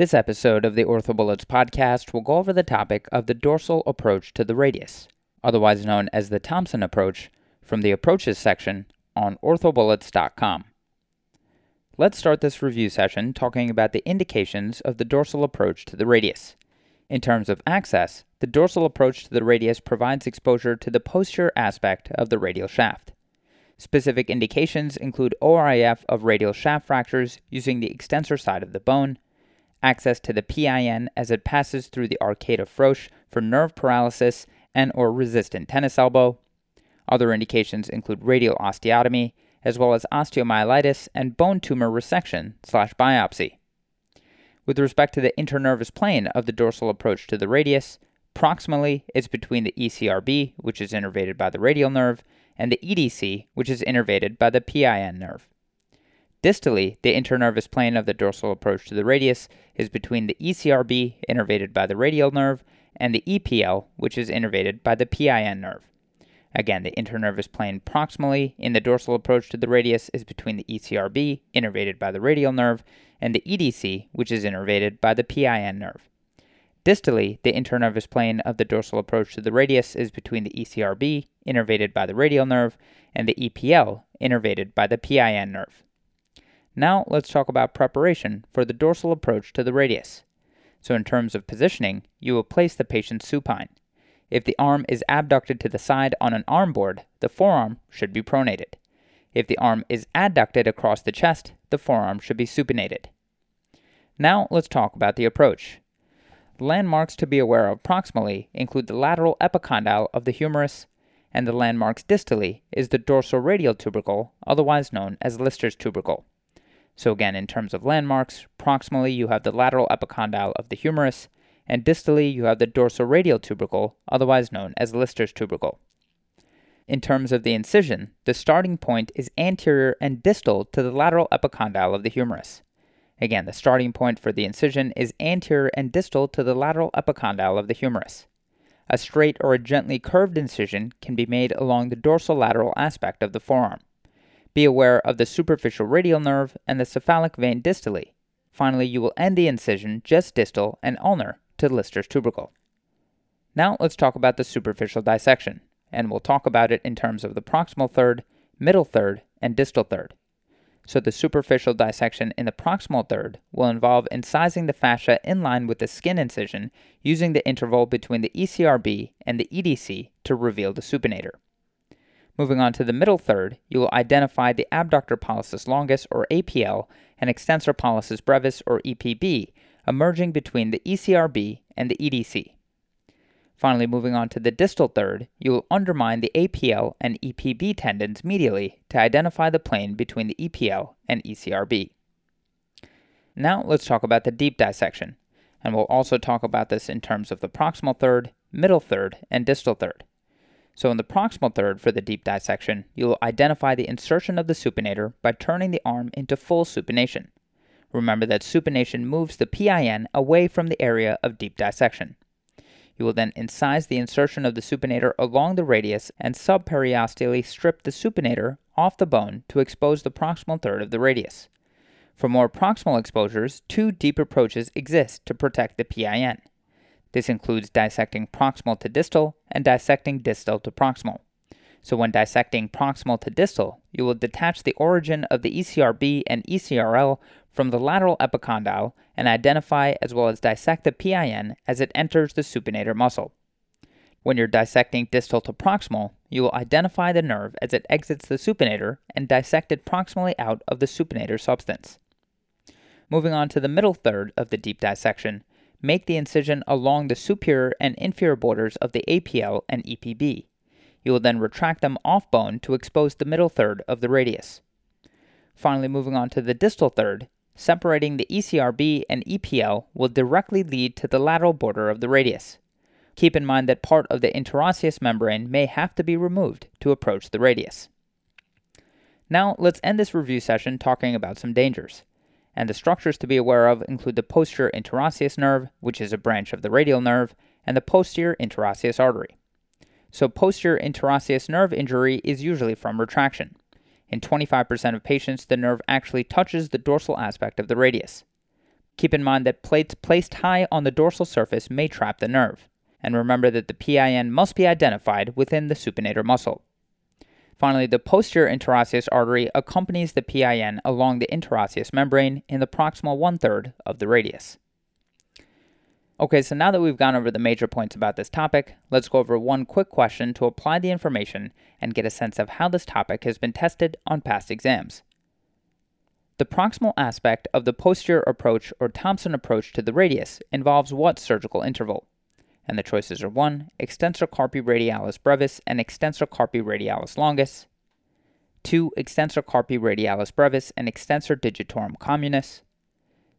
This episode of the OrthoBullets podcast will go over the topic of the dorsal approach to the radius, otherwise known as the Thompson approach, from the approaches section on orthobullets.com. Let's start this review session talking about the indications of the dorsal approach to the radius. In terms of access, the dorsal approach to the radius provides exposure to the posterior aspect of the radial shaft. Specific indications include ORIF of radial shaft fractures using the extensor side of the bone, access to the PIN as it passes through the arcade of Frohse for nerve paralysis and or resistant tennis elbow. Other indications include radial osteotomy, as well as osteomyelitis and bone tumor resection slash biopsy. With respect to the internervous plane of the dorsal approach to the radius, proximally it's between the ECRB, which is innervated by the radial nerve, and the EDC, which is innervated by the PIN nerve. Distally, the internervous plane of the dorsal approach to the radius is between the ECRB, innervated by the radial nerve, and the EPL, which is innervated by the PIN nerve. Again, the internervous plane proximally in the dorsal approach to the radius is between the ECRB, innervated by the radial nerve, and the EDC, which is innervated by the PIN nerve. Distally, the internervous plane of the dorsal approach to the radius is between the ECRB, innervated by the radial nerve, and the EPL, innervated by the PIN nerve. Now let's talk about preparation for the dorsal approach to the radius. So in terms of positioning, you will place the patient supine. If the arm is abducted to the side on an arm board, the forearm should be pronated. If the arm is adducted across the chest, the forearm should be supinated. Now let's talk about the approach. Landmarks to be aware of proximally include the lateral epicondyle of the humerus, and the landmarks distally is the dorsal-radial tubercle, otherwise known as Lister's tubercle. So again, in terms of landmarks, proximally you have the lateral epicondyle of the humerus, and distally you have the dorsal-radial tubercle, otherwise known as Lister's tubercle. In terms of the incision, the starting point is anterior and distal to the lateral epicondyle of the humerus. Again, the starting point for the incision is anterior and distal to the lateral epicondyle of the humerus. A straight or a gently curved incision can be made along the dorsolateral aspect of the forearm. Be aware of the superficial radial nerve and the cephalic vein distally. Finally, you will end the incision just distal and ulnar to the Lister's tubercle. Now let's talk about the superficial dissection, and we'll talk about it in terms of the proximal third, middle third, and distal third. So the superficial dissection in the proximal third will involve incising the fascia in line with the skin incision using the interval between the ECRB and the EDC to reveal the supinator. Moving on to the middle third, you will identify the abductor pollicis longus or APL and extensor pollicis brevis or EPB emerging between the ECRB and the EDC. Finally, moving on to the distal third, you will undermine the APL and EPB tendons medially to identify the plane between the EPL and ECRB. Now let's talk about the deep dissection, and we'll also talk about this in terms of the proximal third, middle third, and distal third. So in the proximal third for the deep dissection, you will identify the insertion of the supinator by turning the arm into full supination. Remember that supination moves the PIN away from the area of deep dissection. You will then incise the insertion of the supinator along the radius and subperiosteally strip the supinator off the bone to expose the proximal third of the radius. For more proximal exposures, two deep approaches exist to protect the PIN. This includes dissecting proximal to distal and dissecting distal to proximal. So when dissecting proximal to distal, you will detach the origin of the ECRB and ECRL from the lateral epicondyle and identify as well as dissect the PIN as it enters the supinator muscle. When you're dissecting distal to proximal, you will identify the nerve as it exits the supinator and dissect it proximally out of the supinator substance. Moving on to the middle third of the deep dissection, make the incision along the superior and inferior borders of the APL and EPB. You will then retract them off bone to expose the middle third of the radius. Finally, moving on to the distal third, separating the ECRB and EPL will directly lead to the lateral border of the radius. Keep in mind that part of the interosseous membrane may have to be removed to approach the radius. Now, let's end this review session talking about some dangers and the structures to be aware of include the posterior interosseous nerve, which is a branch of the radial nerve, and the posterior interosseous artery. So, posterior interosseous nerve injury is usually from retraction. In 25% of patients, the nerve actually touches the dorsal aspect of the radius. Keep in mind that plates placed high on the dorsal surface may trap the nerve. And remember that the PIN must be identified within the supinator muscle. Finally, the posterior interosseous artery accompanies the PIN along the interosseous membrane in the proximal one third of the radius. Okay, so now that we've gone over the major points about this topic, let's go over one quick question to apply the information and get a sense of how this topic has been tested on past exams. The proximal aspect of the posterior approach or Thompson approach to the radius involves what surgical interval? And the choices are 1. Extensor carpi radialis brevis and extensor carpi radialis longus, 2. Extensor carpi radialis brevis and extensor digitorum communis,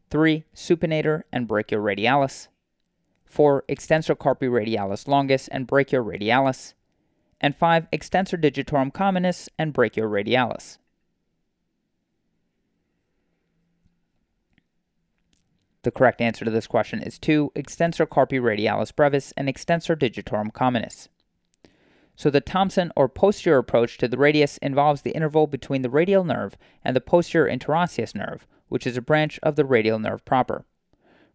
3. Supinator and brachioradialis, 4. Extensor carpi radialis longus and brachioradialis, and 5. Extensor digitorum communis and brachioradialis. The correct answer to this question is 2. Extensor carpi radialis brevis and extensor digitorum communis. So the Thompson or posterior approach to the radius involves the interval between the radial nerve and the posterior interosseous nerve, which is a branch of the radial nerve proper.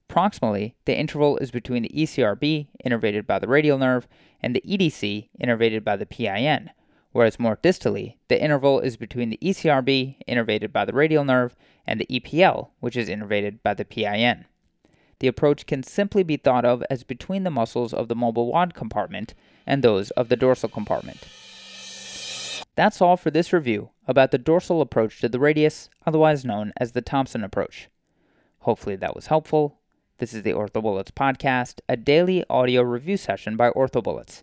Proximally, the interval is between the ECRB, innervated by the radial nerve, and the EDC, innervated by the PIN, whereas more distally, the interval is between the ECRB, innervated by the radial nerve, and the EPL, which is innervated by the PIN. The approach can simply be thought of as between the muscles of the mobile wad compartment and those of the dorsal compartment. That's all for this review about the dorsal approach to the radius, otherwise known as the Thompson approach. Hopefully that was helpful. This is the OrthoBullets podcast, a daily audio review session by OrthoBullets,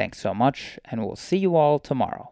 Thanks so much, and we'll see you all tomorrow.